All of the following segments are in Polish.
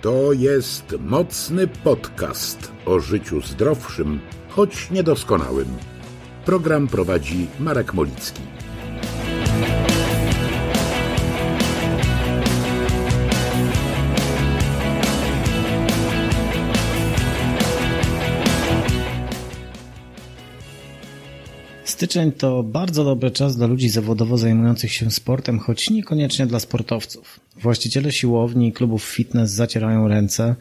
To jest mocny podcast o życiu zdrowszym, choć niedoskonałym. Program prowadzi Marek Molicki. Styczeń to bardzo dobry czas dla ludzi zawodowo zajmujących się sportem, choć niekoniecznie dla sportowców. Właściciele siłowni i klubów fitness zacierają ręce.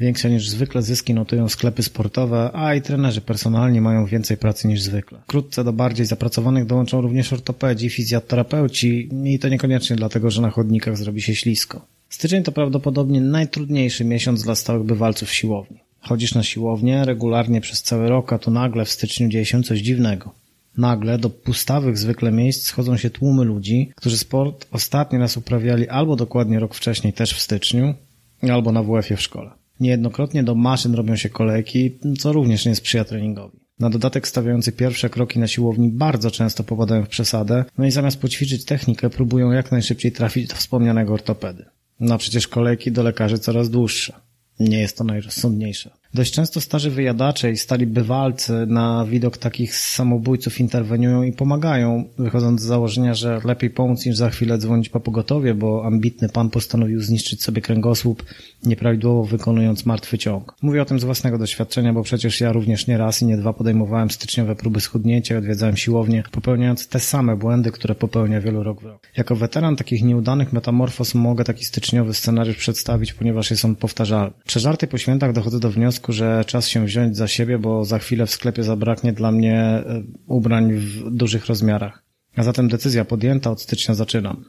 Większe niż zwykle zyski notują sklepy sportowe, a i trenerzy personalni mają więcej pracy niż zwykle. Wkrótce do bardziej zapracowanych dołączą również ortopedzi, fizjoterapeuci i to niekoniecznie dlatego, że na chodnikach zrobi się ślisko. Styczeń to prawdopodobnie najtrudniejszy miesiąc dla stałych bywalców siłowni. Chodzisz na siłownię regularnie przez cały rok, a tu nagle w styczniu dzieje się coś dziwnego. Nagle do pustawych zwykle miejsc schodzą się tłumy ludzi, którzy sport ostatni raz uprawiali albo dokładnie rok wcześniej, też w styczniu, albo na WF-ie w szkole. Niejednokrotnie do maszyn robią się kolejki, co również nie sprzyja treningowi. Na dodatek stawiający pierwsze kroki na siłowni bardzo często popadają w przesadę, no i zamiast poćwiczyć technikę, próbują jak najszybciej trafić do wspomnianego ortopedy. No przecież kolejki do lekarzy coraz dłuższe. Nie jest to najrozsądniejsze. Dość często starzy wyjadacze i stali bywalcy na widok takich samobójców interweniują i pomagają, wychodząc z założenia, że lepiej pomóc niż za chwilę dzwonić po pogotowie, bo ambitny pan postanowił zniszczyć sobie kręgosłup, nieprawidłowo wykonując martwy ciąg. Mówię o tym z własnego doświadczenia, bo przecież ja również nie raz i nie dwa podejmowałem styczniowe próby schudnięcia i odwiedzałem siłownię, popełniając te same błędy, które popełnia wielu rok w rok. Jako weteran takich nieudanych metamorfoz mogę taki styczniowy scenariusz przedstawić, ponieważ jest on powtarzalny. Przeżarty po świętach dochodzę do wniosku, że czas się wziąć za siebie, bo za chwilę w sklepie zabraknie dla mnie e, ubrań w dużych rozmiarach. A zatem decyzja podjęta, od stycznia zaczynam.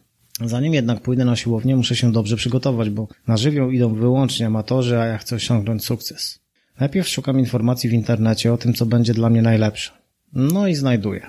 Zanim jednak pójdę na siłownię, muszę się dobrze przygotować, bo na żywioł idą wyłącznie amatorzy, a ja chcę osiągnąć sukces. Najpierw szukam informacji w internecie o tym, co będzie dla mnie najlepsze. No i znajduję.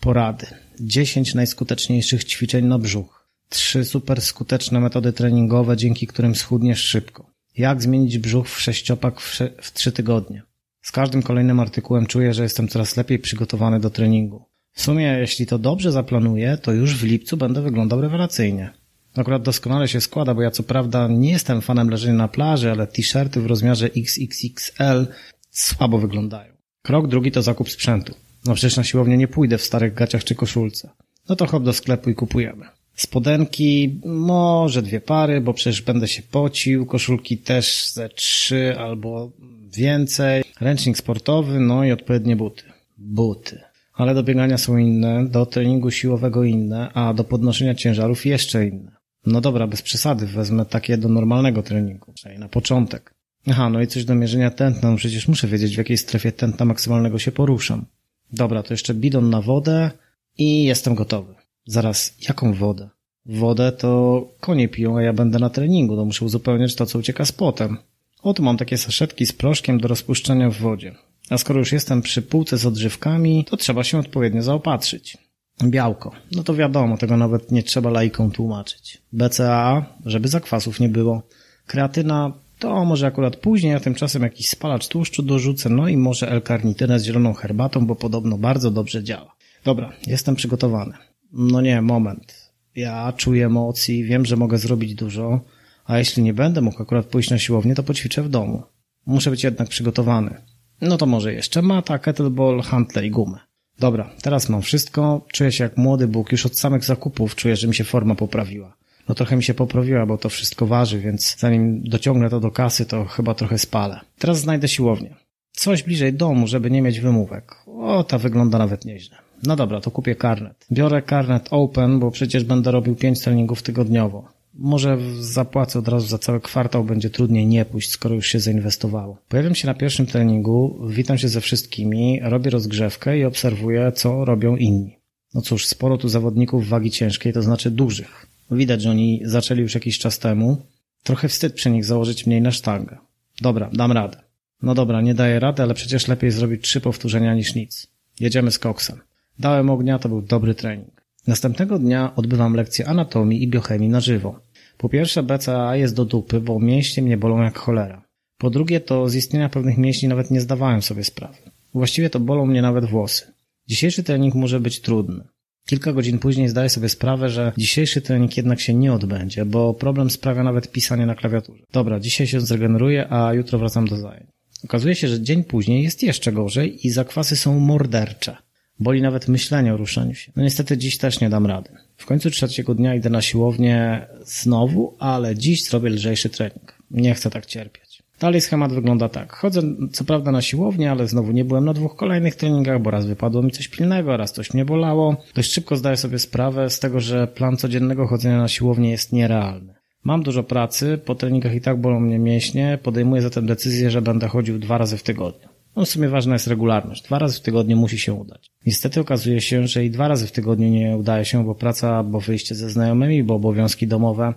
Porady. 10 najskuteczniejszych ćwiczeń na brzuch. Trzy super skuteczne metody treningowe, dzięki którym schudniesz szybko. Jak zmienić brzuch w sześciopak w, trzy tygodnie. Z każdym kolejnym artykułem czuję, że jestem coraz lepiej przygotowany do treningu. W sumie, jeśli to dobrze zaplanuję, to już w lipcu będę wyglądał rewelacyjnie. Akurat doskonale się składa, bo ja co prawda nie jestem fanem leżenia na plaży, ale t-shirty w rozmiarze XXXL słabo wyglądają. Krok drugi to zakup sprzętu. No przecież na siłownię nie pójdę w starych gaciach czy koszulce. No to hop do sklepu i kupujemy. Spodenki może dwie pary, bo przecież będę się pocił, koszulki też ze trzy albo więcej, ręcznik sportowy, no i odpowiednie buty. Buty. Ale do biegania są inne, do treningu siłowego inne, a do podnoszenia ciężarów jeszcze inne. No dobra, bez przesady, wezmę takie do normalnego treningu, przynajmniej na początek. Aha, no i coś do mierzenia tętna, no przecież muszę wiedzieć w jakiej strefie tętna maksymalnego się poruszam. Dobra, to jeszcze bidon na wodę i jestem gotowy. Zaraz, jaką wodę? Wodę to konie piją, a ja będę na treningu, to muszę uzupełniać to, co ucieka z potem. Oto mam takie saszetki z proszkiem do rozpuszczenia w wodzie. A skoro już jestem przy półce z odżywkami, to trzeba się odpowiednio zaopatrzyć. Białko. No to wiadomo, tego nawet nie trzeba laikom tłumaczyć. BCAA, żeby zakwasów nie było. Kreatyna to może akurat później, a tymczasem jakiś spalacz tłuszczu dorzucę, no i może L-karnitynę z zieloną herbatą, bo podobno bardzo dobrze działa. Dobra, jestem przygotowany. No nie, moment. Ja czuję emocji, wiem, że mogę zrobić dużo, a jeśli nie będę mógł akurat pójść na siłownię, to poćwiczę w domu. Muszę być jednak przygotowany. No to może jeszcze mata, kettlebell, hantle i gumę. Dobra, teraz mam wszystko, czuję się jak młody Bóg, już od samych zakupów czuję, że mi się forma poprawiła. No trochę mi się poprawiła, bo to wszystko waży, więc zanim dociągnę to do kasy, to chyba trochę spalę. Teraz znajdę siłownię. Coś bliżej domu, żeby nie mieć wymówek. O, ta wygląda nawet nieźle. No dobra, to kupię karnet. Biorę karnet Open, bo przecież będę robił 5 treningów tygodniowo. Może zapłacę od razu za cały kwartał, będzie trudniej nie pójść, skoro już się zainwestowało. Pojawiam się na pierwszym treningu, witam się ze wszystkimi, robię rozgrzewkę i obserwuję, co robią inni. No cóż, sporo tu zawodników wagi ciężkiej, to znaczy dużych. Widać, że oni zaczęli już jakiś czas temu. Trochę wstyd przy nich założyć mniej na sztangę. Dobra, dam radę. No dobra, nie daję rady, ale przecież lepiej zrobić trzy powtórzenia niż nic. Jedziemy z koksem. Dałem ognia, to był dobry trening. Następnego dnia odbywam lekcję anatomii i biochemii na żywo. Po pierwsze BCAA jest do dupy, bo mięśnie mnie bolą jak cholera. Po drugie to z istnienia pewnych mięśni nawet nie zdawałem sobie sprawy. Właściwie to bolą mnie nawet włosy. Dzisiejszy trening może być trudny. Kilka godzin później zdaję sobie sprawę, że dzisiejszy trening jednak się nie odbędzie, bo problem sprawia nawet pisanie na klawiaturze. Dobra, dzisiaj się zregeneruję, a jutro wracam do zajęć. Okazuje się, że dzień później jest jeszcze gorzej i zakwasy są mordercze. Boli nawet myślenie o ruszeniu się. No niestety dziś też nie dam rady. W końcu trzeciego dnia idę na siłownię znowu, ale dziś zrobię lżejszy trening. Nie chcę tak cierpieć. Dalej schemat wygląda tak. Chodzę co prawda na siłownię, ale znowu nie byłem na dwóch kolejnych treningach, bo raz wypadło mi coś pilnego, raz coś mnie bolało. Dość szybko zdaję sobie sprawę z tego, że plan codziennego chodzenia na siłownię jest nierealny. Mam dużo pracy, po treningach i tak bolą mnie mięśnie, podejmuję zatem decyzję, że będę chodził dwa razy w tygodniu. No w sumie ważna jest regularność. Dwa razy w tygodniu musi się udać. Niestety okazuje się, że i dwa razy w tygodniu nie udaje się, bo praca, bo wyjście ze znajomymi, bo obowiązki domowe.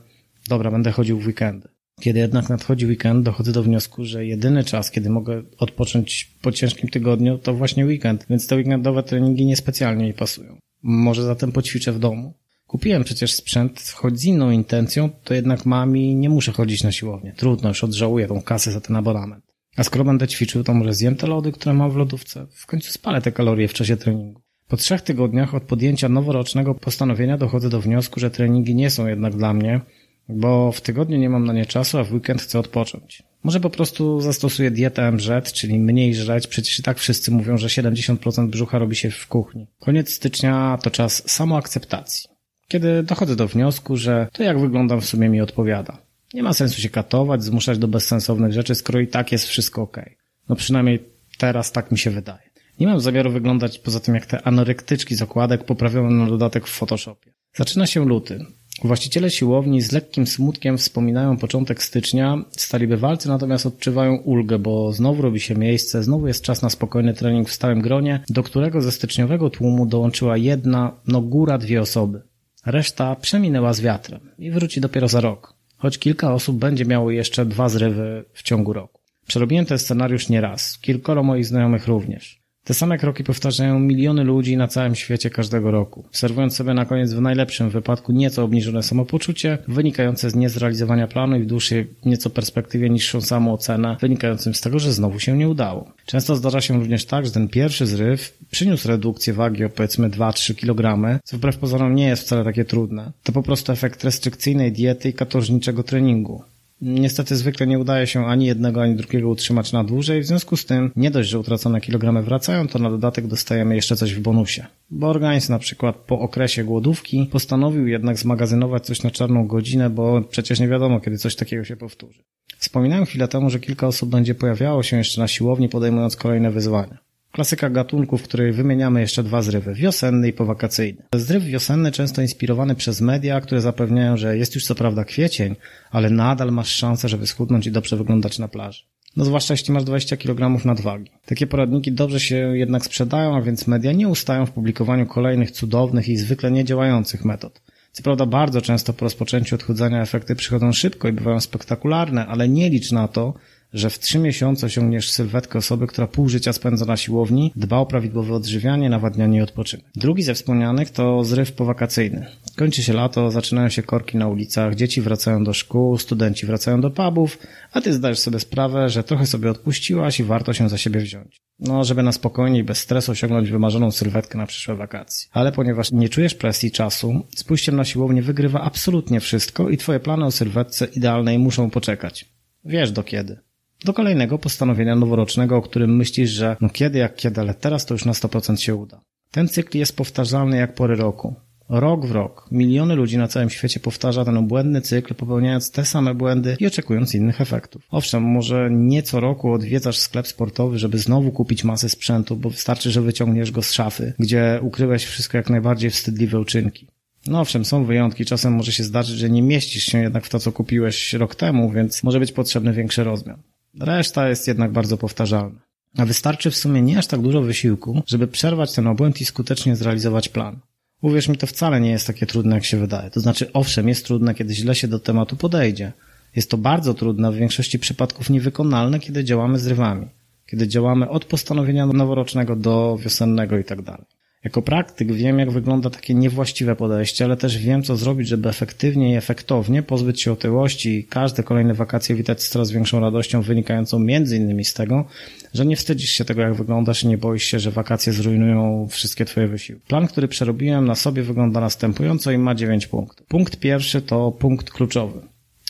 Dobra, będę chodził w weekendy. Kiedy jednak nadchodzi weekend, dochodzę do wniosku, że jedyny czas, kiedy mogę odpocząć po ciężkim tygodniu, to właśnie weekend, więc te weekendowe treningi niespecjalnie mi pasują. Może zatem poćwiczę w domu. Kupiłem przecież sprzęt, choć z inną intencją, to jednak mam i nie muszę chodzić na siłownię. Trudno, już odżałuję tą kasę za ten abonament. A skoro będę ćwiczył, to może zjem te lody, które mam w lodówce. W końcu spalę te kalorie w czasie treningu. Po trzech tygodniach od podjęcia noworocznego postanowienia dochodzę do wniosku, że treningi nie są jednak dla mnie, bo w tygodniu nie mam na nie czasu, a w weekend chcę odpocząć. Może po prostu zastosuję dietę MZ, czyli mniej żreć, przecież i tak wszyscy mówią, że 70% brzucha robi się w kuchni. Koniec stycznia to czas samoakceptacji. Kiedy dochodzę do wniosku, że to jak wyglądam w sumie mi odpowiada. Nie ma sensu się katować, zmuszać do bezsensownych rzeczy, skoro i tak jest wszystko ok. No przynajmniej teraz tak mi się wydaje. Nie mam zamiaru wyglądać poza tym jak te anorektyczki z okładek poprawione na dodatek w Photoshopie. Zaczyna się luty. Właściciele siłowni z lekkim smutkiem wspominają początek stycznia, stali bywalcy natomiast odczuwają ulgę, bo znowu robi się miejsce, znowu jest czas na spokojny trening w stałym gronie, do którego ze styczniowego tłumu dołączyła jedna, no góra dwie osoby. Reszta przeminęła z wiatrem i wróci dopiero za rok, choć kilka osób będzie miało jeszcze dwa zrywy w ciągu roku. Przerobiłem ten scenariusz nieraz, kilkoro moich znajomych również. Te same kroki powtarzają miliony ludzi na całym świecie każdego roku, serwując sobie na koniec w najlepszym wypadku nieco obniżone samopoczucie, wynikające z niezrealizowania planu i w dłuższej nieco perspektywie niższą samoocenę, wynikającym z tego, że znowu się nie udało. Często zdarza się również tak, że ten pierwszy zryw przyniósł redukcję wagi o powiedzmy 2-3 kg, co wbrew pozorom nie jest wcale takie trudne. To po prostu efekt restrykcyjnej diety i katorżniczego treningu. Niestety zwykle nie udaje się ani jednego, ani drugiego utrzymać na dłużej, w związku z tym nie dość, że utracone kilogramy wracają, to na dodatek dostajemy jeszcze coś w bonusie. Bo organizm na przykład po okresie głodówki postanowił jednak zmagazynować coś na czarną godzinę, bo przecież nie wiadomo, kiedy coś takiego się powtórzy. Wspominałem chwilę temu, że kilka osób będzie pojawiało się jeszcze na siłowni, podejmując kolejne wyzwania. Klasyka gatunku, w której wymieniamy jeszcze dwa zrywy, wiosenny i powakacyjny. Zryw wiosenny często inspirowany przez media, które zapewniają, że jest już co prawda kwiecień, ale nadal masz szansę, żeby schudnąć i dobrze wyglądać na plaży. No zwłaszcza jeśli masz 20 kg nadwagi. Takie poradniki dobrze się jednak sprzedają, a więc media nie ustają w publikowaniu kolejnych cudownych i zwykle niedziałających metod. Co prawda bardzo często po rozpoczęciu odchudzania efekty przychodzą szybko i bywają spektakularne, ale nie licz na to, że w trzy miesiące osiągniesz sylwetkę osoby, która pół życia spędza na siłowni, dba o prawidłowe odżywianie, nawadnianie i odpoczynek. Drugi ze wspomnianych to zryw powakacyjny. Kończy się lato, zaczynają się korki na ulicach, dzieci wracają do szkół, studenci wracają do pubów, a ty zdajesz sobie sprawę, że trochę sobie odpuściłaś i warto się za siebie wziąć. No, żeby na spokojnie i bez stresu osiągnąć wymarzoną sylwetkę na przyszłe wakacje. Ale ponieważ nie czujesz presji czasu, z pójściem na siłownię wygrywa absolutnie wszystko i twoje plany o sylwetce idealnej muszą poczekać. Wiesz do kiedy do kolejnego postanowienia noworocznego, o którym myślisz, że no kiedy jak kiedy, ale teraz to już na 100% się uda. Ten cykl jest powtarzalny jak pory roku. Rok w rok miliony ludzi na całym świecie powtarza ten obłędny cykl, popełniając te same błędy i oczekując innych efektów. Owszem, może nie co roku odwiedzasz sklep sportowy, żeby znowu kupić masę sprzętu, bo wystarczy, że wyciągniesz go z szafy, gdzie ukryłeś wszystko jak najbardziej wstydliwe uczynki. No owszem, są wyjątki. Czasem może się zdarzyć, że nie mieścisz się jednak w to, co kupiłeś rok temu, więc może być potrzebny większy rozmiar. Reszta jest jednak bardzo powtarzalna. A wystarczy w sumie nie aż tak dużo wysiłku, żeby przerwać ten obłęd i skutecznie zrealizować plan. Uwierz mi, to wcale nie jest takie trudne, jak się wydaje. To znaczy, owszem, jest trudne, kiedy źle się do tematu podejdzie. Jest to bardzo trudne, w większości przypadków niewykonalne, kiedy działamy z rywami. Kiedy działamy od postanowienia noworocznego do wiosennego i tak. Jako praktyk wiem, jak wygląda takie niewłaściwe podejście, ale też wiem, co zrobić, żeby efektywnie i efektownie pozbyć się otyłości i każde kolejne wakacje witać z coraz większą radością wynikającą między innymi z tego, że nie wstydzisz się tego, jak wyglądasz i nie boisz się, że wakacje zrujnują wszystkie twoje wysiłki. Plan, który przerobiłem na sobie wygląda następująco i ma 9 punktów. Punkt pierwszy to punkt kluczowy.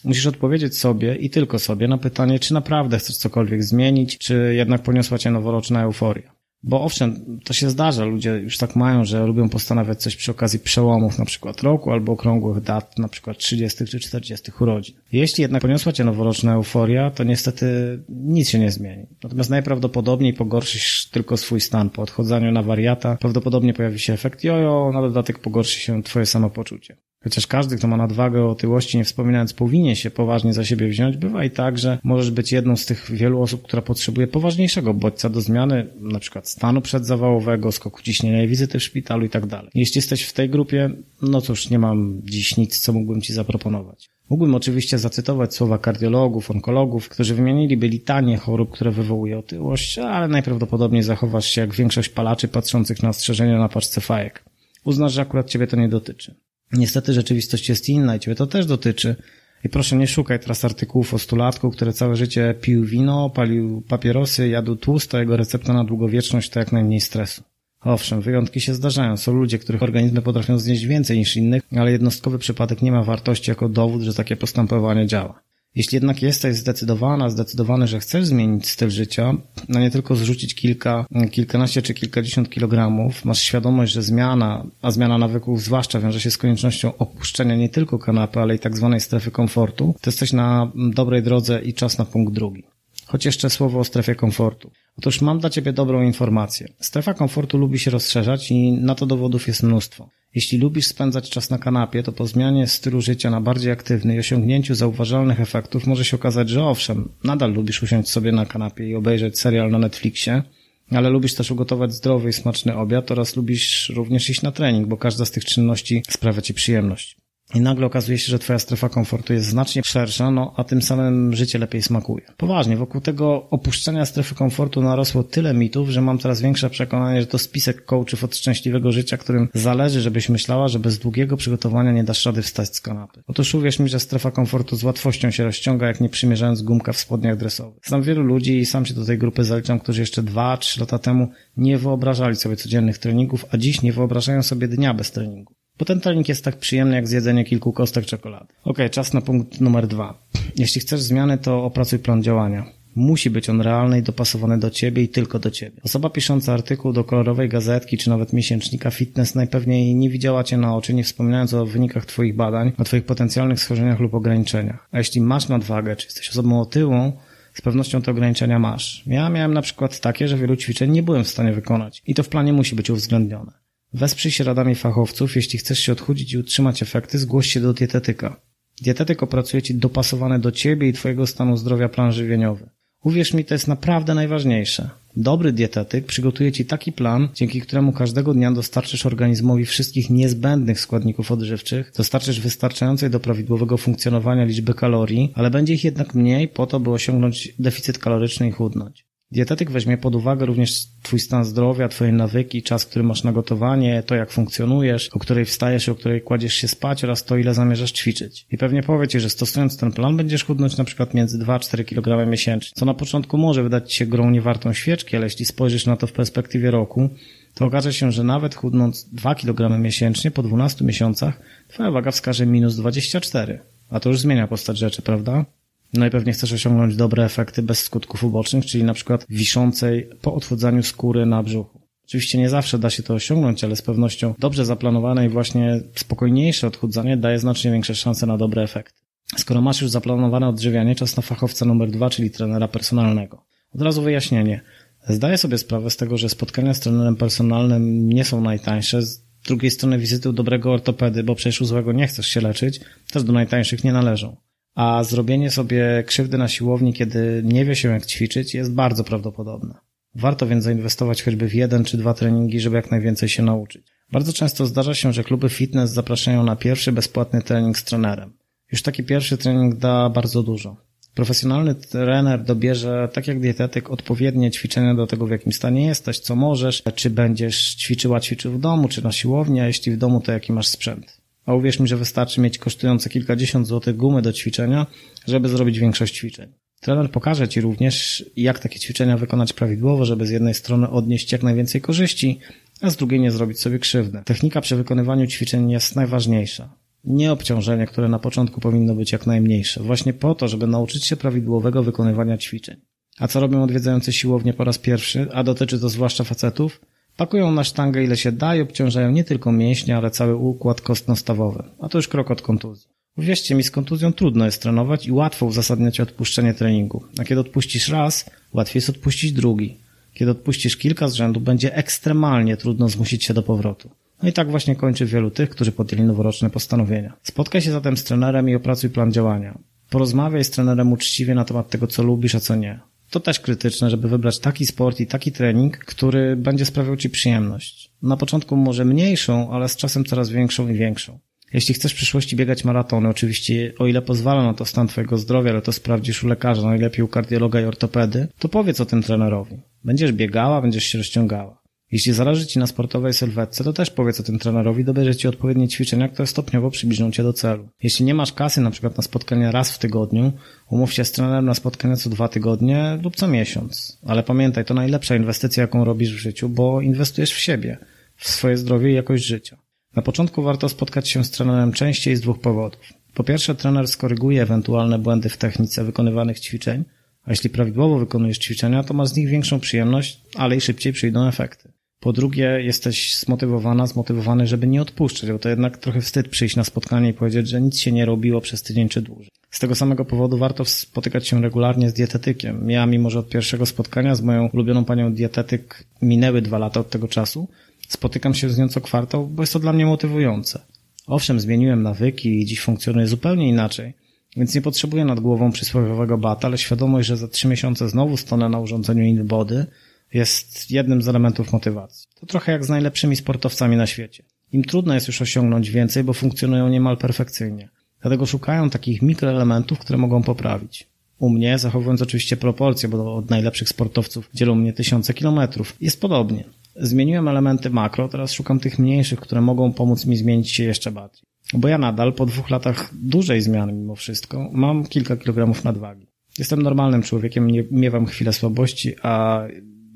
Musisz odpowiedzieć sobie i tylko sobie na pytanie, czy naprawdę chcesz cokolwiek zmienić, czy jednak poniosła cię noworoczna euforia. Bo owszem, to się zdarza, ludzie już tak mają, że lubią postanawiać coś przy okazji przełomów, na przykład roku, albo okrągłych dat, na przykład 30 czy 40 urodzin. Jeśli jednak poniosła cię noworoczna euforia, to niestety nic się nie zmieni. Natomiast najprawdopodobniej pogorszysz tylko swój stan. Po odchodzeniu na wariata prawdopodobnie pojawi się efekt jojo, na dodatek pogorszy się twoje samopoczucie. Chociaż każdy, kto ma nadwagę otyłości, nie wspominając, powinien się poważnie za siebie wziąć, bywa i tak, że możesz być jedną z tych wielu osób, która potrzebuje poważniejszego bodźca do zmiany, na przykład stanu przedzawałowego, skoku ciśnienia i wizyty w szpitalu i tak dalej. Jeśli jesteś w tej grupie, no cóż, nie mam dziś nic, co mógłbym Ci zaproponować. Mógłbym oczywiście zacytować słowa kardiologów, onkologów, którzy wymieniliby litanie chorób, które wywołuje otyłość, ale najprawdopodobniej zachowasz się jak większość palaczy patrzących na ostrzeżenia na paczce fajek. Uznasz, że akurat Ciebie to nie dotyczy. Niestety rzeczywistość jest inna i Ciebie to też dotyczy. I proszę nie szukaj teraz artykułów o stulatku, który całe życie pił wino, palił papierosy, jadł tłusto, jego recepta na długowieczność to jak najmniej stresu. Owszem, wyjątki się zdarzają. Są ludzie, których organizmy potrafią znieść więcej niż innych, ale jednostkowy przypadek nie ma wartości jako dowód, że takie postępowanie działa. Jeśli jednak jesteś zdecydowana, zdecydowany, że chcesz zmienić styl życia, no nie tylko zrzucić kilka, kilkanaście czy kilkadziesiąt kilogramów, masz świadomość, że zmiana, a zmiana nawyków zwłaszcza wiąże się z koniecznością opuszczenia nie tylko kanapy, ale i tak zwanej strefy komfortu, to jesteś na dobrej drodze i czas na punkt drugi. Choć jeszcze słowo o strefie komfortu. Otóż mam dla Ciebie dobrą informację. Strefa komfortu lubi się rozszerzać i na to dowodów jest mnóstwo. Jeśli lubisz spędzać czas na kanapie, to po zmianie stylu życia na bardziej aktywny i osiągnięciu zauważalnych efektów może się okazać, że owszem, nadal lubisz usiąść sobie na kanapie i obejrzeć serial na Netflixie, ale lubisz też ugotować zdrowy i smaczny obiad oraz lubisz również iść na trening, bo każda z tych czynności sprawia Ci przyjemność i nagle okazuje się, że twoja strefa komfortu jest znacznie szersza, no a tym samym życie lepiej smakuje. Poważnie, wokół tego opuszczenia strefy komfortu narosło tyle mitów, że mam coraz większe przekonanie, że to spisek coachów od szczęśliwego życia, którym zależy, żebyś myślała, że bez długiego przygotowania nie dasz rady wstać z kanapy. Otóż uwierz mi, że strefa komfortu z łatwością się rozciąga, jak nie przymierzając gumka w spodniach dresowych. Znam wielu ludzi i sam się do tej grupy zaliczam, którzy jeszcze dwa, trzy lata temu nie wyobrażali sobie codziennych treningów, a dziś nie wyobrażają sobie dnia bez treningu. Bo ten trening jest tak przyjemny jak zjedzenie kilku kostek czekolady. Ok, czas na punkt numer dwa. Jeśli chcesz zmiany, to opracuj plan działania. Musi być on realny i dopasowany do ciebie i tylko do ciebie. Osoba pisząca artykuł do kolorowej gazetki czy nawet miesięcznika fitness najpewniej nie widziała cię na oczy, nie wspominając o wynikach twoich badań, o twoich potencjalnych schorzeniach lub ograniczeniach. A jeśli masz nadwagę, czy jesteś osobą otyłą, z pewnością te ograniczenia masz. Ja miałem na przykład takie, że wielu ćwiczeń nie byłem w stanie wykonać. I to w planie musi być uwzględnione. Wesprzyj się radami fachowców. Jeśli chcesz się odchudzić i utrzymać efekty, zgłoś się do dietetyka. Dietetyk opracuje Ci dopasowany do Ciebie i Twojego stanu zdrowia plan żywieniowy. Uwierz mi, to jest naprawdę najważniejsze. Dobry dietetyk przygotuje Ci taki plan, dzięki któremu każdego dnia dostarczysz organizmowi wszystkich niezbędnych składników odżywczych, dostarczysz wystarczającej do prawidłowego funkcjonowania liczby kalorii, ale będzie ich jednak mniej po to, by osiągnąć deficyt kaloryczny i chudnąć. Dietetyk weźmie pod uwagę również Twój stan zdrowia, Twoje nawyki, czas, który masz na gotowanie, to jak funkcjonujesz, o której wstajesz, o której kładziesz się spać oraz to, ile zamierzasz ćwiczyć. I pewnie powie Ci, że stosując ten plan będziesz chudnąć na przykład między 2-4 kg miesięcznie, co na początku może wydać Ci się grą niewartą świeczki, ale jeśli spojrzysz na to w perspektywie roku, to okaże się, że nawet chudnąc 2 kg miesięcznie po 12 miesiącach, Twoja waga wskaże minus 24. A to już zmienia postać rzeczy, prawda? No i pewnie chcesz osiągnąć dobre efekty bez skutków ubocznych, czyli na przykład wiszącej po odchudzaniu skóry na brzuchu. Oczywiście nie zawsze da się to osiągnąć, ale z pewnością dobrze zaplanowane i właśnie spokojniejsze odchudzanie daje znacznie większe szanse na dobre efekty. Skoro masz już zaplanowane odżywianie, czas na fachowca numer dwa, czyli trenera personalnego. Od razu wyjaśnienie. Zdaję sobie sprawę z tego, że spotkania z trenerem personalnym nie są najtańsze. Z drugiej strony wizyty u dobrego ortopedy, bo przecież u złego nie chcesz się leczyć, też do najtańszych nie należą a zrobienie sobie krzywdy na siłowni, kiedy nie wie się jak ćwiczyć, jest bardzo prawdopodobne. Warto więc zainwestować choćby w jeden czy dwa treningi, żeby jak najwięcej się nauczyć. Bardzo często zdarza się, że kluby fitness zapraszają na pierwszy bezpłatny trening z trenerem. Już taki pierwszy trening da bardzo dużo. Profesjonalny trener dobierze, tak jak dietetyk, odpowiednie ćwiczenia do tego, w jakim stanie jesteś, co możesz, czy będziesz ćwiczyła, ćwiczył w domu, czy na siłowni, a jeśli w domu, to jaki masz sprzęt. A uwierz mi, że wystarczy mieć kosztujące kilkadziesiąt złotych gumy do ćwiczenia, żeby zrobić większość ćwiczeń. Trener pokaże Ci również, jak takie ćwiczenia wykonać prawidłowo, żeby z jednej strony odnieść jak najwięcej korzyści, a z drugiej nie zrobić sobie krzywdy. Technika przy wykonywaniu ćwiczeń jest najważniejsza. Nie obciążenie, które na początku powinno być jak najmniejsze, właśnie po to, żeby nauczyć się prawidłowego wykonywania ćwiczeń. A co robią odwiedzający siłownię po raz pierwszy, a dotyczy to zwłaszcza facetów? Pakują na sztangę ile się da i obciążają nie tylko mięśnie, ale cały układ kostno-stawowy. A to już krok od kontuzji. Uwierzcie mi, z kontuzją trudno jest trenować i łatwo uzasadniać odpuszczenie treningu. A kiedy odpuścisz raz, łatwiej jest odpuścić drugi. Kiedy odpuścisz kilka z rzędu, będzie ekstremalnie trudno zmusić się do powrotu. No i tak właśnie kończy wielu tych, którzy podjęli noworoczne postanowienia. Spotkaj się zatem z trenerem i opracuj plan działania. Porozmawiaj z trenerem uczciwie na temat tego, co lubisz, a co nie. To też krytyczne, żeby wybrać taki sport i taki trening, który będzie sprawiał Ci przyjemność. Na początku może mniejszą, ale z czasem coraz większą i większą. Jeśli chcesz w przyszłości biegać maratony, oczywiście o ile pozwala na to stan Twojego zdrowia, ale to sprawdzisz u lekarza, najlepiej u kardiologa i ortopedy, to powiedz o tym trenerowi. Będziesz biegała, będziesz się rozciągała. Jeśli zależy Ci na sportowej sylwetce, to też powiedz o tym trenerowi, dobierze Ci odpowiednie ćwiczenia, które stopniowo przybliżą Cię do celu. Jeśli nie masz kasy na przykład na spotkania raz w tygodniu, umów się z trenerem na spotkania co dwa tygodnie lub co miesiąc. Ale pamiętaj, to najlepsza inwestycja, jaką robisz w życiu, bo inwestujesz w siebie, w swoje zdrowie i jakość życia. Na początku warto spotkać się z trenerem częściej z dwóch powodów. Po pierwsze, trener skoryguje ewentualne błędy w technice wykonywanych ćwiczeń, a jeśli prawidłowo wykonujesz ćwiczenia, to masz z nich większą przyjemność, ale i szybciej przyjdą efekty. Po drugie, jesteś zmotywowana, zmotywowany, żeby nie odpuszczać, bo to jednak trochę wstyd przyjść na spotkanie i powiedzieć, że nic się nie robiło przez tydzień czy dłużej. Z tego samego powodu warto spotykać się regularnie z dietetykiem. Ja, mimo że od pierwszego spotkania z moją ulubioną panią dietetyk minęły dwa lata od tego czasu, spotykam się z nią co kwartał, bo jest to dla mnie motywujące. Owszem, zmieniłem nawyki i dziś funkcjonuję zupełnie inaczej, więc nie potrzebuję nad głową przysłowiowego bata, ale świadomość, że za trzy miesiące znowu stanę na urządzeniu InBody, jest jednym z elementów motywacji. To trochę jak z najlepszymi sportowcami na świecie. Im trudno jest już osiągnąć więcej, bo funkcjonują niemal perfekcyjnie. Dlatego szukają takich mikroelementów, które mogą poprawić. U mnie, zachowując oczywiście proporcje, bo od najlepszych sportowców dzielą mnie tysiące kilometrów, jest podobnie. Zmieniłem elementy makro, teraz szukam tych mniejszych, które mogą pomóc mi zmienić się jeszcze bardziej. Bo ja nadal, po dwóch latach dużej zmiany mimo wszystko, mam kilka kilogramów nadwagi. Jestem normalnym człowiekiem, nie miewam chwilę słabości, a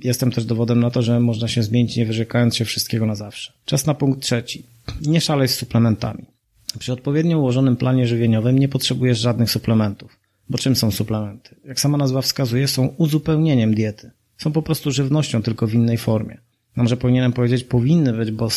jestem też dowodem na to, że można się zmienić nie wyrzekając się wszystkiego na zawsze. Czas na punkt trzeci. Nie szalej z suplementami. Przy odpowiednio ułożonym planie żywieniowym nie potrzebujesz żadnych suplementów. Bo czym są suplementy? Jak sama nazwa wskazuje, są uzupełnieniem diety. Są po prostu żywnością, tylko w innej formie. Może powinienem powiedzieć powinny być, bo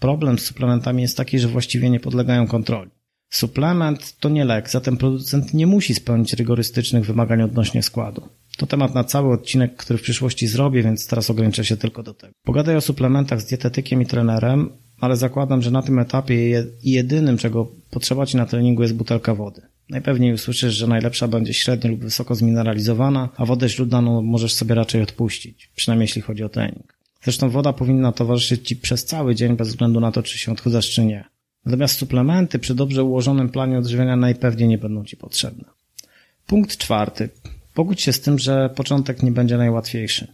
problem z suplementami jest taki, że właściwie nie podlegają kontroli. Suplement to nie lek, zatem producent nie musi spełnić rygorystycznych wymagań odnośnie składu. To temat na cały odcinek, który w przyszłości zrobię, więc teraz ograniczę się tylko do tego. Pogadaj o suplementach z dietetykiem i trenerem, ale zakładam, że na tym etapie jedynym, czego potrzeba Ci na treningu jest butelka wody. Najpewniej usłyszysz, że najlepsza będzie średnio lub wysoko zmineralizowana, a wodę źródlaną możesz sobie raczej odpuścić, przynajmniej jeśli chodzi o trening. Zresztą woda powinna towarzyszyć Ci przez cały dzień bez względu na to, czy się odchudzasz, czy nie. Natomiast suplementy przy dobrze ułożonym planie odżywiania najpewniej nie będą Ci potrzebne. Punkt czwarty. Pogódź się z tym, że początek nie będzie najłatwiejszy.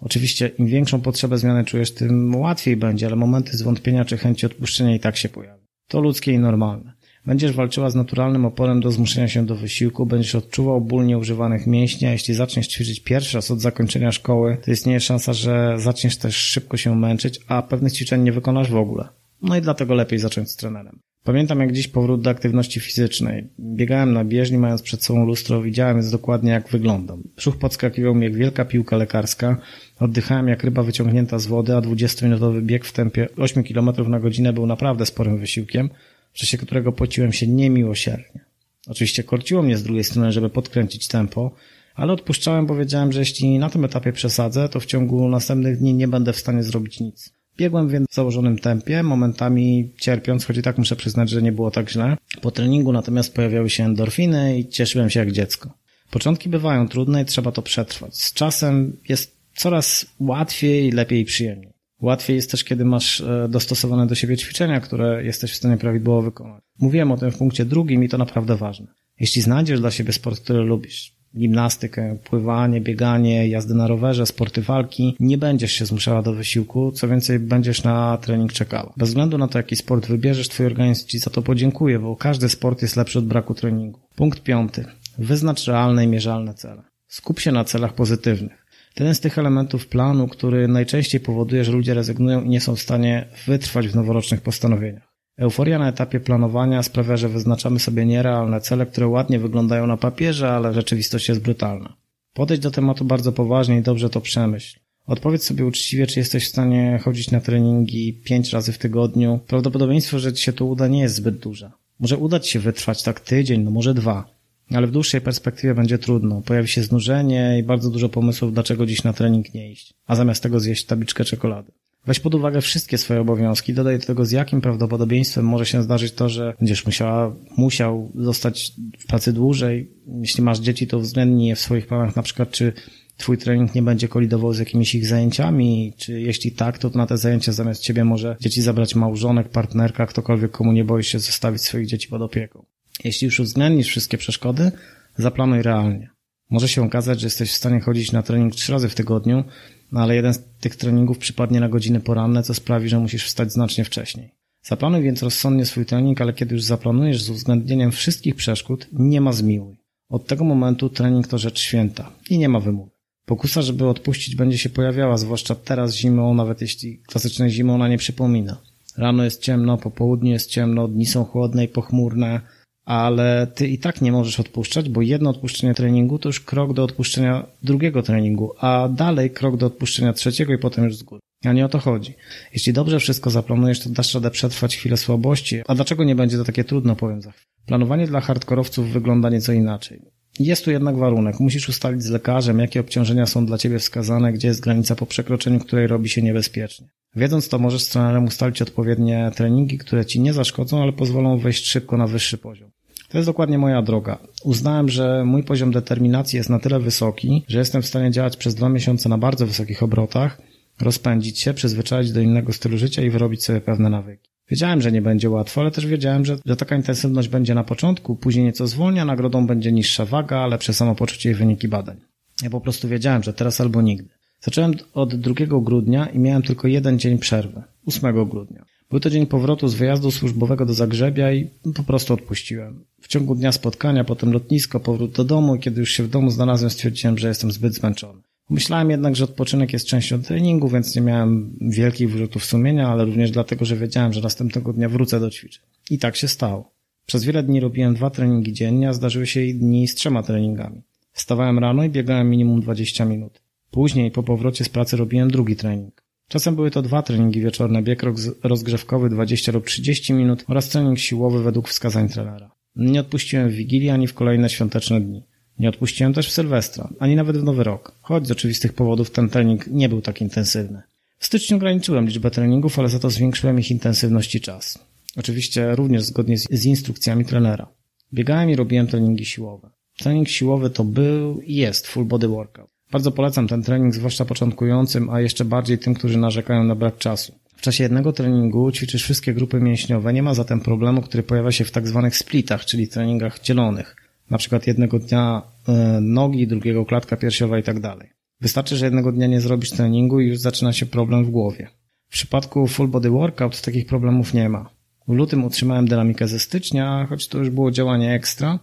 Oczywiście im większą potrzebę zmiany czujesz, tym łatwiej będzie, ale momenty zwątpienia czy chęci odpuszczenia i tak się pojawią. To ludzkie i normalne. Będziesz walczyła z naturalnym oporem do zmuszenia się do wysiłku, będziesz odczuwał ból nieużywanych mięśni, a jeśli zaczniesz ćwiczyć pierwszy raz od zakończenia szkoły, to istnieje szansa, że zaczniesz też szybko się męczyć, a pewnych ćwiczeń nie wykonasz w ogóle. No i dlatego lepiej zacząć z trenerem. Pamiętam jak dziś powrót do aktywności fizycznej. Biegałem na bieżni, mając przed sobą lustro, widziałem więc dokładnie jak wyglądam. Brzuch podskakiwał mi jak wielka piłka lekarska, oddychałem jak ryba wyciągnięta z wody, a 20-minutowy bieg w tempie 8 km na godzinę był naprawdę sporym wysiłkiem, w czasie którego pociłem się niemiłosiernie. Oczywiście korciło mnie z drugiej strony, żeby podkręcić tempo, ale odpuszczałem, bo wiedziałem, że jeśli na tym etapie przesadzę, to w ciągu następnych dni nie będę w stanie zrobić nic. Biegłem więc w założonym tempie, momentami cierpiąc, choć i tak muszę przyznać, że nie było tak źle. Po treningu natomiast pojawiały się endorfiny i cieszyłem się jak dziecko. Początki bywają trudne i trzeba to przetrwać. Z czasem jest coraz łatwiej, lepiej i przyjemniej. Łatwiej jest też, kiedy masz e, dostosowane do siebie ćwiczenia, które jesteś w stanie prawidłowo wykonać. Mówiłem o tym w punkcie drugim i to naprawdę ważne. Jeśli znajdziesz dla siebie sport, który lubisz, gimnastykę, pływanie, bieganie, jazdy na rowerze, sporty walki, nie będziesz się zmuszała do wysiłku, co więcej będziesz na trening czekała. Bez względu na to, jaki sport wybierzesz, twój organizm ci za to podziękuje, bo każdy sport jest lepszy od braku treningu. Punkt piąty. Wyznacz realne i mierzalne cele. Skup się na celach pozytywnych. Jeden z tych elementów planu, który najczęściej powoduje, że ludzie rezygnują i nie są w stanie wytrwać w noworocznych postanowieniach. Euforia na etapie planowania sprawia, że wyznaczamy sobie nierealne cele, które ładnie wyglądają na papierze, ale rzeczywistość jest brutalna. Podejdź do tematu bardzo poważnie i dobrze to przemyśl. Odpowiedz sobie uczciwie, czy jesteś w stanie chodzić na treningi pięć razy w tygodniu. Prawdopodobieństwo, że ci się to uda, nie jest zbyt duże. Może udać się wytrwać tak tydzień, no może dwa. Ale w dłuższej perspektywie będzie trudno. Pojawi się znużenie i bardzo dużo pomysłów, dlaczego dziś na trening nie iść, a zamiast tego zjeść tabliczkę czekolady. Weź pod uwagę wszystkie swoje obowiązki, dodaj do tego, z jakim prawdopodobieństwem może się zdarzyć to, że będziesz musiała, musiał zostać w pracy dłużej. Jeśli masz dzieci, to uwzględnij je w swoich planach, na przykład czy twój trening nie będzie kolidował z jakimiś ich zajęciami, czy jeśli tak, to na te zajęcia zamiast ciebie może dzieci zabrać małżonek, partnerka, ktokolwiek, komu nie boisz się zostawić swoich dzieci pod opieką. Jeśli już uwzględnisz wszystkie przeszkody, zaplanuj realnie. Może się okazać, że jesteś w stanie chodzić na trening trzy razy w tygodniu, no ale jeden z tych treningów przypadnie na godziny poranne, co sprawi, że musisz wstać znacznie wcześniej. Zaplanuj więc rozsądnie swój trening, ale kiedy już zaplanujesz z uwzględnieniem wszystkich przeszkód, nie ma zmiłuj. Od tego momentu trening to rzecz święta i nie ma wymowy. Pokusa, żeby odpuścić, będzie się pojawiała, zwłaszcza teraz zimą, nawet jeśli klasycznej zimy ona nie przypomina. Rano jest ciemno, po południu jest ciemno, dni są chłodne i pochmurne, ale ty i tak nie możesz odpuszczać, bo jedno odpuszczenie treningu to już krok do odpuszczenia drugiego treningu, a dalej krok do odpuszczenia trzeciego i potem już z góry. A nie o to chodzi. Jeśli dobrze wszystko zaplanujesz, to dasz radę przetrwać chwilę słabości. A dlaczego nie będzie to takie trudno, powiem za chwilę. Planowanie dla hardkorowców wygląda nieco inaczej. Jest tu jednak warunek. Musisz ustalić z lekarzem, jakie obciążenia są dla ciebie wskazane, gdzie jest granica po przekroczeniu, której robi się niebezpiecznie. Wiedząc to, możesz trenerem ustalić odpowiednie treningi, które ci nie zaszkodzą, ale pozwolą wejść szybko na wyższy poziom. To jest dokładnie moja droga. Uznałem, że mój poziom determinacji jest na tyle wysoki, że jestem w stanie działać przez dwa miesiące na bardzo wysokich obrotach, rozpędzić się, przyzwyczaić do innego stylu życia i wyrobić sobie pewne nawyki. Wiedziałem, że nie będzie łatwo, ale też wiedziałem, że, że taka intensywność będzie na początku, później nieco zwolnia, nagrodą będzie niższa waga, lepsze samopoczucie i wyniki badań. Ja po prostu wiedziałem, że teraz albo nigdy. Zacząłem od 2 grudnia i miałem tylko jeden dzień przerwy. 8 grudnia. Był to dzień powrotu z wyjazdu służbowego do Zagrzebia i po prostu odpuściłem. W ciągu dnia spotkania, potem lotnisko, powrót do domu i kiedy już się w domu znalazłem, stwierdziłem, że jestem zbyt zmęczony. Myślałem jednak, że odpoczynek jest częścią treningu, więc nie miałem wielkich wyrzutów sumienia, ale również dlatego, że wiedziałem, że następnego dnia wrócę do ćwiczeń. I tak się stało. Przez wiele dni robiłem dwa treningi dziennie, a zdarzyły się i dni z trzema treningami. Wstawałem rano i biegałem minimum 20 minut. Później po powrocie z pracy robiłem drugi trening. Czasem były to dwa treningi wieczorne, bieg rozgrzewkowy 20 lub 30 minut oraz trening siłowy według wskazań trenera. Nie odpuściłem w Wigilii ani w kolejne świąteczne dni. Nie odpuściłem też w Sylwestra, ani nawet w Nowy Rok, choć z oczywistych powodów ten trening nie był tak intensywny. W styczniu ograniczyłem liczbę treningów, ale za to zwiększyłem ich intensywność i czas. Oczywiście również zgodnie z instrukcjami trenera. Biegałem i robiłem treningi siłowe. Trening siłowy to był i jest full body workout. Bardzo polecam ten trening, zwłaszcza początkującym, a jeszcze bardziej tym, którzy narzekają na brak czasu. W czasie jednego treningu ćwiczysz wszystkie grupy mięśniowe, nie ma zatem problemu, który pojawia się w tak zwanych splitach, czyli treningach dzielonych. Na przykład jednego dnia e, nogi, drugiego klatka piersiowa i tak dalej. Wystarczy, że jednego dnia nie zrobisz treningu i już zaczyna się problem w głowie. W przypadku full body workout takich problemów nie ma. W lutym utrzymałem dynamikę ze stycznia, choć to już było działanie ekstra,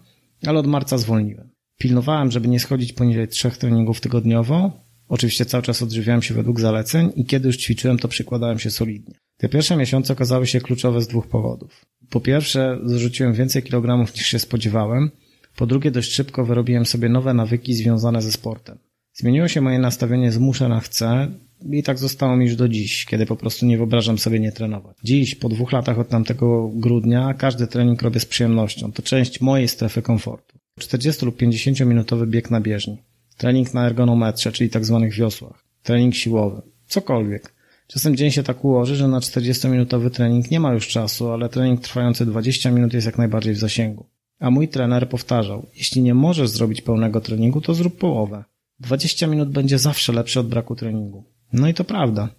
ale od marca zwolniłem. Pilnowałem, żeby nie schodzić poniżej trzech treningów tygodniowo. Oczywiście cały czas odżywiałem się według zaleceń i kiedy już ćwiczyłem, to przykładałem się solidnie. Te pierwsze miesiące okazały się kluczowe z dwóch powodów. Po pierwsze, zrzuciłem więcej kilogramów niż się spodziewałem. Po drugie, dość szybko wyrobiłem sobie nowe nawyki związane ze sportem. Zmieniło się moje nastawienie z muszę na chcę i tak zostało mi już do dziś, kiedy po prostu nie wyobrażam sobie nie trenować. Dziś, po dwóch latach od tamtego grudnia, każdy trening robię z przyjemnością. To część mojej strefy komfortu. 40 lub 50 minutowy bieg na bieżni, trening na ergonometrze, czyli tak zwanych wiosłach, trening siłowy, cokolwiek. Czasem dzień się tak ułoży, że na 40-minutowy trening nie ma już czasu, ale trening trwający 20 minut jest jak najbardziej w zasięgu. A mój trener powtarzał, jeśli nie możesz zrobić pełnego treningu, to zrób połowę. 20 minut będzie zawsze lepszy od braku treningu. No i to prawda.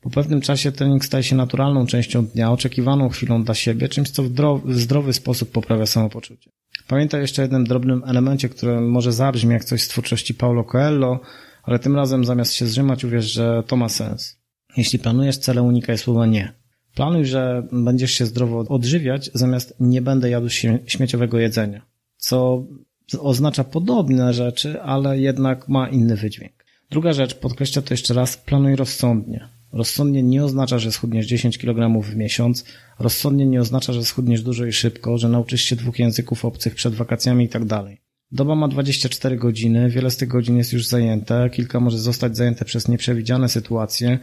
Po pewnym czasie trening staje się naturalną częścią dnia, oczekiwaną chwilą dla siebie, czymś co w zdrowy sposób poprawia samopoczucie. Pamiętaj jeszcze o jednym drobnym elemencie, który może zabrzmi jak coś z twórczości Paulo Coelho, ale tym razem zamiast się zrzymać uwierz, że to ma sens. Jeśli planujesz cele, unikaj słowa nie. Planuj, że będziesz się zdrowo odżywiać, zamiast nie będę jadł śmieciowego jedzenia. Co oznacza podobne rzeczy, ale jednak ma inny wydźwięk. Druga rzecz, podkreślę to jeszcze raz, planuj rozsądnie. Rozsądnie nie oznacza, że schudniesz 10 kg w miesiąc. Rozsądnie nie oznacza, że schudniesz dużo i szybko, że nauczysz się dwóch języków obcych przed wakacjami i tak dalej. Doba ma 24 godziny, wiele z tych godzin jest już zajęte, kilka może zostać zajęte przez nieprzewidziane sytuacje.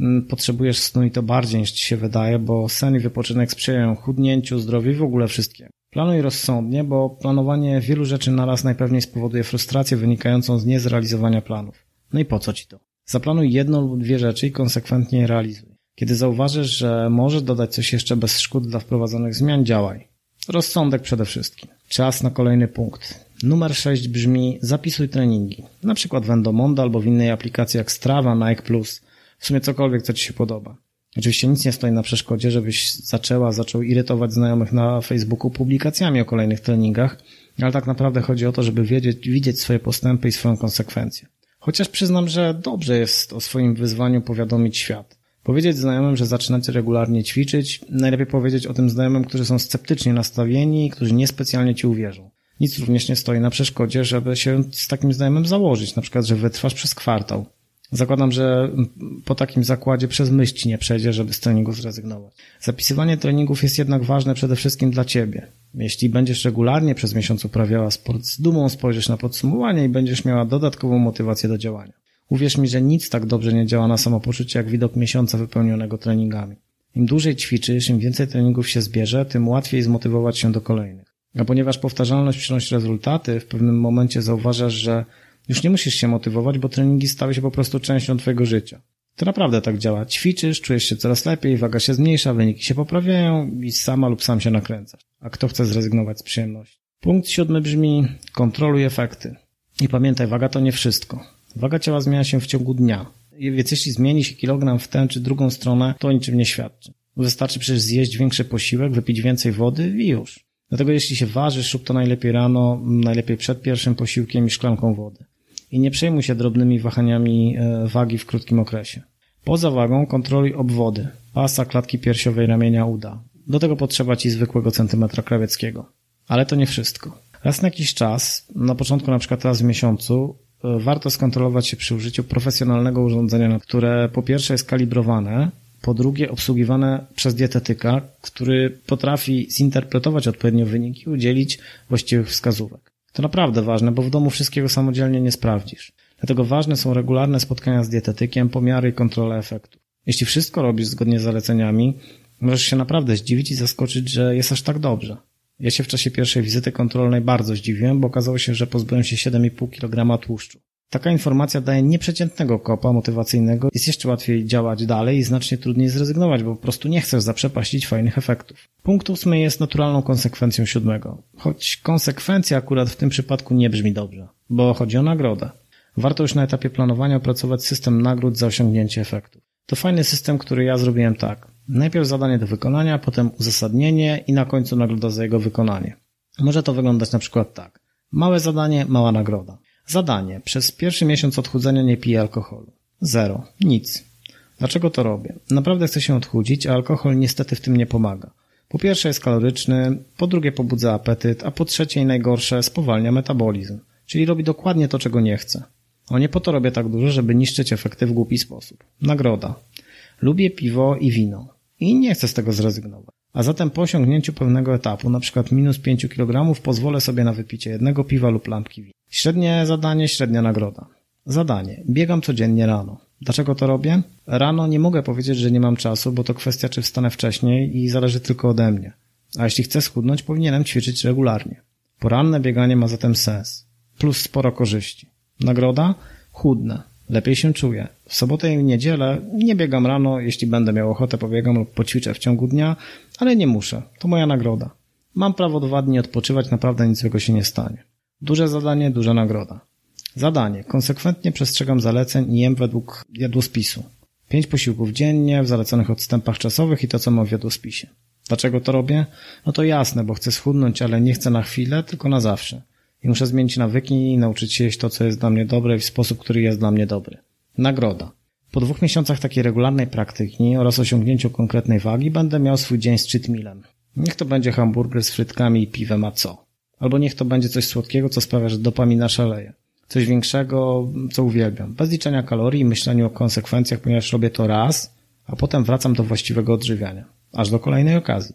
Mm, potrzebujesz snu i to bardziej niż ci się wydaje, bo sen i wypoczynek sprzyjają chudnięciu, zdrowiu i w ogóle wszystkiemu. Planuj rozsądnie, bo planowanie wielu rzeczy naraz najpewniej spowoduje frustrację wynikającą z niezrealizowania planów. No i po co ci to? Zaplanuj jedną lub dwie rzeczy i konsekwentnie je realizuj. Kiedy zauważysz, że możesz dodać coś jeszcze bez szkód dla wprowadzonych zmian, działaj. Rozsądek przede wszystkim. Czas na kolejny punkt. Numer 6 brzmi zapisuj treningi. Na przykład w Endomondo albo w innej aplikacji jak Strava, Nike Plus. W sumie cokolwiek, co Ci się podoba. Oczywiście nic nie stoi na przeszkodzie, żebyś zaczęła, zaczął irytować znajomych na Facebooku publikacjami o kolejnych treningach, ale tak naprawdę chodzi o to, żeby wiedzieć, widzieć swoje postępy i swoją konsekwencję. Chociaż przyznam, że dobrze jest o swoim wyzwaniu powiadomić świat. Powiedzieć znajomym, że zaczynacie regularnie ćwiczyć, najlepiej powiedzieć o tym znajomym, którzy są sceptycznie nastawieni i którzy niespecjalnie ci uwierzą. Nic również nie stoi na przeszkodzie, żeby się z takim znajomym założyć, na przykład, że wytrwasz przez kwartał. Zakładam, że po takim zakładzie przez myśl nie przejdzie, żeby z treningu zrezygnować. Zapisywanie treningów jest jednak ważne przede wszystkim dla ciebie. Jeśli będziesz regularnie przez miesiąc uprawiała sport, z dumą spojrzysz na podsumowanie i będziesz miała dodatkową motywację do działania. Uwierz mi, że nic tak dobrze nie działa na samopoczucie, jak widok miesiąca wypełnionego treningami. Im dłużej ćwiczysz, im więcej treningów się zbierze, tym łatwiej zmotywować się do kolejnych. A ponieważ powtarzalność przynosi rezultaty, w pewnym momencie zauważasz, że już nie musisz się motywować, bo treningi stały się po prostu częścią twojego życia. To naprawdę tak działa. Ćwiczysz, czujesz się coraz lepiej, waga się zmniejsza, wyniki się poprawiają i sama lub sam się nakręcasz. A kto chce zrezygnować z przyjemności? Punkt siódmy brzmi kontroluj efekty. I pamiętaj, waga to nie wszystko. Waga ciała zmienia się w ciągu dnia. Więc jeśli zmieni się kilogram w tę czy drugą stronę, to niczym nie świadczy. Wystarczy przecież zjeść większy posiłek, wypić więcej wody i już. Dlatego jeśli się ważysz, rób to najlepiej rano, najlepiej przed pierwszym posiłkiem i szklanką wody i nie przejmuj się drobnymi wahaniami e, wagi w krótkim okresie. Poza wagą kontroluj obwody, pasa, klatki piersiowej, ramienia, uda. Do tego potrzeba Ci zwykłego centymetra krawieckiego. Ale to nie wszystko. Raz na jakiś czas, na początku na przykład raz w miesiącu, e, warto skontrolować się przy użyciu profesjonalnego urządzenia, które po pierwsze jest kalibrowane, po drugie obsługiwane przez dietetyka, który potrafi zinterpretować odpowiednio wyniki i udzielić właściwych wskazówek. To naprawdę ważne, bo w domu wszystkiego samodzielnie nie sprawdzisz. Dlatego ważne są regularne spotkania z dietetykiem, pomiary i kontrole efektu. Jeśli wszystko robisz zgodnie z zaleceniami, możesz się naprawdę zdziwić i zaskoczyć, że jest aż tak dobrze. Ja się w czasie pierwszej wizyty kontrolnej bardzo zdziwiłem, bo okazało się, że pozbyłem się 7,5 kg tłuszczu. Taka informacja daje nieprzeciętnego kopa motywacyjnego, jest jeszcze łatwiej działać dalej i znacznie trudniej zrezygnować, bo po prostu nie chcesz zaprzepaścić fajnych efektów. Punkt ósmy jest naturalną konsekwencją siódmego, choć konsekwencja akurat w tym przypadku nie brzmi dobrze, bo chodzi o nagrodę. Warto już na etapie planowania opracować system nagród za osiągnięcie efektów. To fajny system, który ja zrobiłem tak. Najpierw zadanie do wykonania, potem uzasadnienie i na końcu nagroda za jego wykonanie. Może to wyglądać na przykład tak. Małe zadanie, mała nagroda. Zadanie. Przez pierwszy miesiąc odchudzenia nie piję alkoholu. Zero. Nic. Dlaczego to robię? Naprawdę chcę się odchudzić, a alkohol niestety w tym nie pomaga. Po pierwsze jest kaloryczny, po drugie pobudza apetyt, a po trzecie i najgorsze spowalnia metabolizm. Czyli robi dokładnie to, czego nie chcę. O nie po to robię tak dużo, żeby niszczyć efekty w głupi sposób. Nagroda. Lubię piwo i wino. I nie chcę z tego zrezygnować. A zatem po osiągnięciu pewnego etapu, na przykład minus 5 kg, pozwolę sobie na wypicie jednego piwa lub lampki wina. Średnie zadanie, średnia nagroda. Zadanie. Biegam codziennie rano. Dlaczego to robię? Rano nie mogę powiedzieć, że nie mam czasu, bo to kwestia, czy wstanę wcześniej i zależy tylko ode mnie. A jeśli chcę schudnąć, powinienem ćwiczyć regularnie. Poranne bieganie ma zatem sens. Plus sporo korzyści. Nagroda? Chudne. Lepiej się czuję. W sobotę i niedzielę nie biegam rano, jeśli będę miał ochotę pobiegam lub poćwiczę w ciągu dnia, ale nie muszę. To moja nagroda. Mam prawo dwa dni odpoczywać, naprawdę nic złego się nie stanie. Duże zadanie, duża nagroda. Zadanie. Konsekwentnie przestrzegam zaleceń i jem według jadłospisu. Pięć posiłków dziennie w zaleconych odstępach czasowych i to, co mam w jadłospisie. Dlaczego to robię? No to jasne, bo chcę schudnąć, ale nie chcę na chwilę, tylko na zawsze. I muszę zmienić nawyki i nauczyć się jeść to, co jest dla mnie dobre w sposób, który jest dla mnie dobry. Nagroda. Po dwóch miesiącach takiej regularnej praktyki oraz osiągnięciu konkretnej wagi będę miał swój dzień z cheat mealem. Niech to będzie hamburger z frytkami i piwem, a co? Albo niech to będzie coś słodkiego, co sprawia, że dopamina szaleje. Coś większego, co uwielbiam. Bez liczenia kalorii i myślenia o konsekwencjach, ponieważ robię to raz, a potem wracam do właściwego odżywiania. Aż do kolejnej okazji.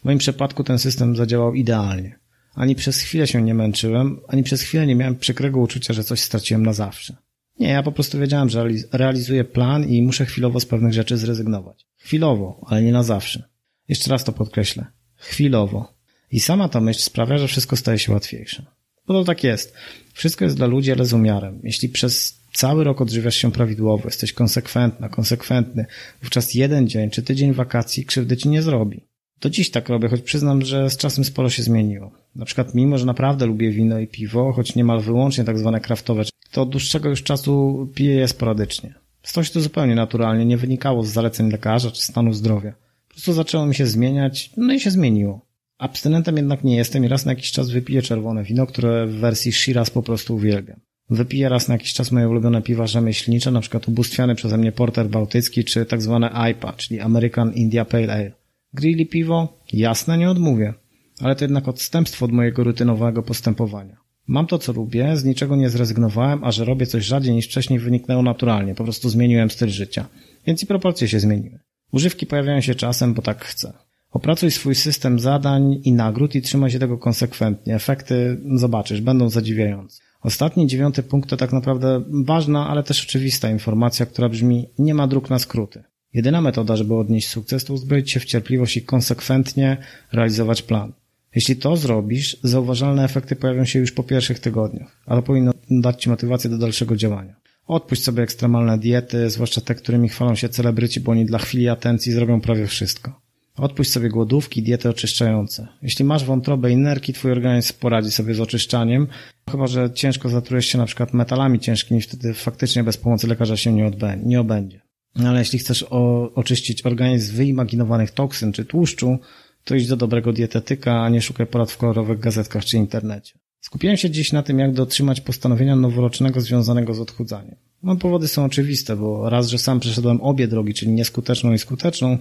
W moim przypadku ten system zadziałał idealnie. Ani przez chwilę się nie męczyłem, ani przez chwilę nie miałem przykrego uczucia, że coś straciłem na zawsze. Nie, ja po prostu wiedziałem, że realizuję plan i muszę chwilowo z pewnych rzeczy zrezygnować. Chwilowo, ale nie na zawsze. Jeszcze raz to podkreślę. Chwilowo. I sama ta myśl sprawia, że wszystko staje się łatwiejsze. Bo to tak jest. Wszystko jest dla ludzi, ale z umiarem. Jeśli przez cały rok odżywiasz się prawidłowo, jesteś konsekwentna, konsekwentny, wówczas jeden dzień czy tydzień wakacji krzywdy ci nie zrobi. Do dziś tak robię, choć przyznam, że z czasem sporo się zmieniło. Na przykład mimo, że naprawdę lubię wino i piwo, choć niemal wyłącznie tak zwane kraftowe, to od dłuższego już czasu piję je sporadycznie. Stało się to zupełnie naturalnie, nie wynikało z zaleceń lekarza czy stanu zdrowia. Po prostu zaczęło mi się zmieniać, no i się zmieniło. Abstynentem jednak nie jestem i raz na jakiś czas wypiję czerwone wino, które w wersji Shiraz po prostu uwielbiam. Wypiję raz na jakiś czas moje ulubione piwa rzemieślnicze, na przykład ubóstwiany przeze mnie porter bałtycki, czy tak zwane IPA, czyli American India Pale Ale. Grilli piwo? Jasne, nie odmówię. Ale to jednak odstępstwo od mojego rutynowego postępowania. Mam to, co lubię, z niczego nie zrezygnowałem, a że robię coś rzadziej niż wcześniej wyniknęło naturalnie, po prostu zmieniłem styl życia. Więc i proporcje się zmieniły. Używki pojawiają się czasem, bo tak chcę. Opracuj swój system zadań i nagród i trzymaj się tego konsekwentnie. Efekty, zobaczysz, będą zadziwiające. Ostatni, dziewiąty punkt to tak naprawdę ważna, ale też oczywista informacja, która brzmi nie ma dróg na skróty. Jedyna metoda, żeby odnieść sukces, to uzbroić się w cierpliwość i konsekwentnie realizować plan. Jeśli to zrobisz, zauważalne efekty pojawią się już po pierwszych tygodniach, ale powinno dać Ci motywację do dalszego działania. Odpuść sobie ekstremalne diety, zwłaszcza te, którymi chwalą się celebryci, bo oni dla chwili atencji zrobią prawie wszystko. Odpuść sobie głodówki, diety oczyszczające. Jeśli masz wątrobę i nerki, twój organizm poradzi sobie z oczyszczaniem, chyba że ciężko zatrujesz się na przykład metalami ciężkimi, wtedy faktycznie bez pomocy lekarza się nie, odbędzie, nie obędzie. Ale jeśli chcesz o, oczyścić organizm z wyimaginowanych toksyn czy tłuszczu, to idź do dobrego dietetyka, a nie szukaj porad w kolorowych gazetkach czy internecie. Skupiłem się dziś na tym, jak dotrzymać postanowienia noworocznego związanego z odchudzaniem. No, powody są oczywiste, bo raz, że sam przeszedłem obie drogi, czyli nieskuteczną i skuteczną,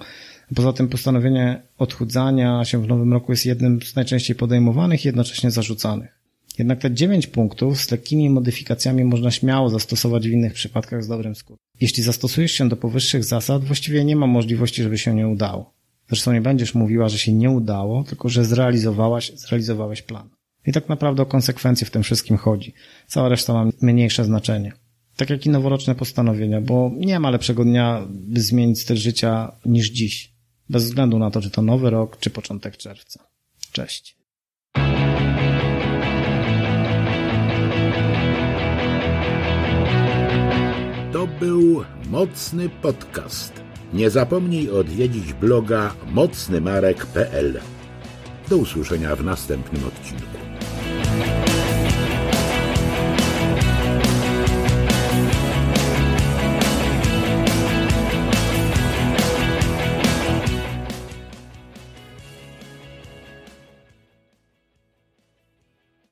Poza tym postanowienie odchudzania się w nowym roku jest jednym z najczęściej podejmowanych i jednocześnie zarzucanych. Jednak te dziewięć punktów z lekkimi modyfikacjami można śmiało zastosować w innych przypadkach z dobrym skutkiem. Jeśli zastosujesz się do powyższych zasad, właściwie nie ma możliwości, żeby się nie udało. Zresztą nie będziesz mówiła, że się nie udało, tylko że zrealizowałaś, zrealizowałeś plan. I tak naprawdę o konsekwencje w tym wszystkim chodzi. Cała reszta ma mniejsze znaczenie. Tak jak i noworoczne postanowienia, bo nie ma lepszego dnia, by zmienić styl życia niż dziś. Bez względu na to, czy to nowy rok, czy początek czerwca. Cześć. To był mocny podcast. Nie zapomnij odwiedzić bloga mocnymarek.pl. Do usłyszenia w następnym odcinku.